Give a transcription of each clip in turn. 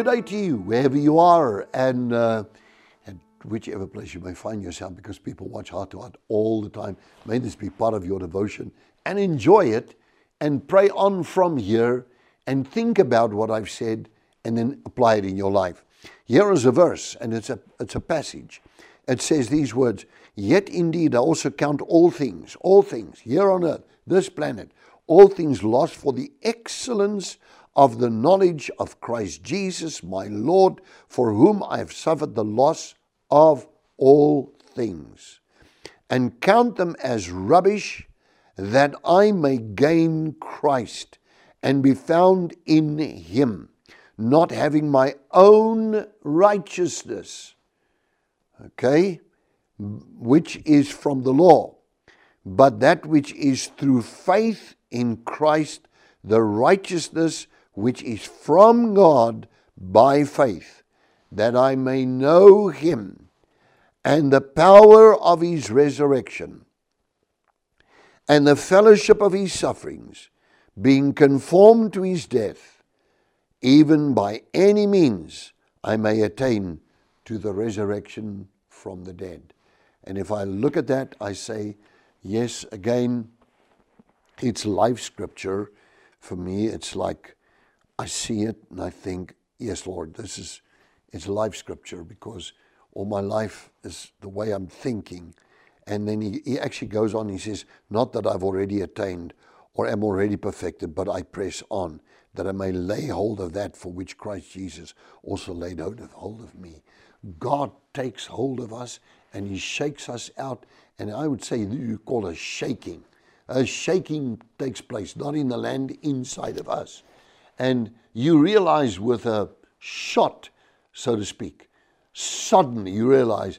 day to you, wherever you are, and, uh, and whichever place you may find yourself, because people watch Heart to Heart all the time. May this be part of your devotion and enjoy it and pray on from here and think about what I've said and then apply it in your life. Here is a verse, and it's a, it's a passage. It says these words Yet indeed I also count all things, all things here on earth, this planet, all things lost for the excellence of the knowledge of Christ Jesus, my Lord, for whom I have suffered the loss of all things, and count them as rubbish, that I may gain Christ and be found in him, not having my own righteousness, okay, which is from the law, but that which is through faith in Christ, the righteousness which is from God by faith, that I may know him and the power of his resurrection and the fellowship of his sufferings, being conformed to his death, even by any means I may attain to the resurrection from the dead. And if I look at that, I say, yes, again, it's life scripture. For me, it's like I see it and I think, yes, Lord, this is it's life scripture because all my life is the way I'm thinking. And then he, he actually goes on, he says, Not that I've already attained or am already perfected, but I press on, that I may lay hold of that for which Christ Jesus also laid hold of, hold of me. God takes hold of us and he shakes us out. And I would say you call a shaking. A shaking takes place, not in the land, inside of us. And you realize with a shot, so to speak, suddenly you realize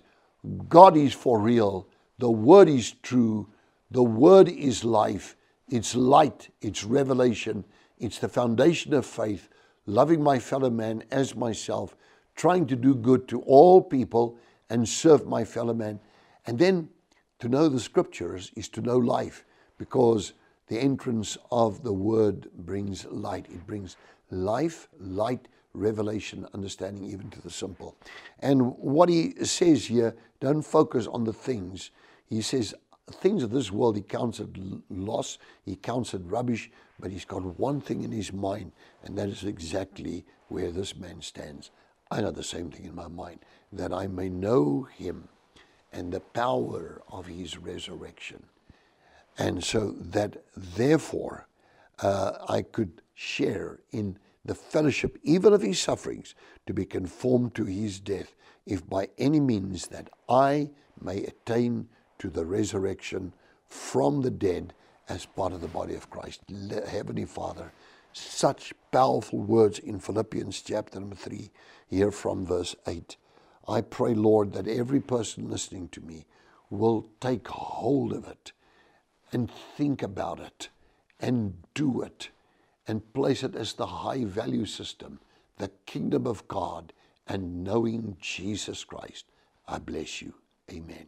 God is for real, the Word is true, the Word is life, it's light, it's revelation, it's the foundation of faith, loving my fellow man as myself, trying to do good to all people and serve my fellow man. And then to know the scriptures is to know life because the entrance of the word brings light. It brings life, light, revelation, understanding, even to the simple. And what he says here, don't focus on the things. He says, things of this world he counts it loss, he counts it rubbish, but he's got one thing in his mind, and that is exactly where this man stands. I know the same thing in my mind, that I may know him and the power of his resurrection. And so that therefore uh, I could share in the fellowship, even of his sufferings, to be conformed to his death, if by any means that I may attain to the resurrection from the dead as part of the body of Christ. Heavenly Father, such powerful words in Philippians chapter number 3, here from verse 8. I pray, Lord, that every person listening to me will take hold of it and think about it and do it and place it as the high value system, the kingdom of God, and knowing Jesus Christ. I bless you. Amen.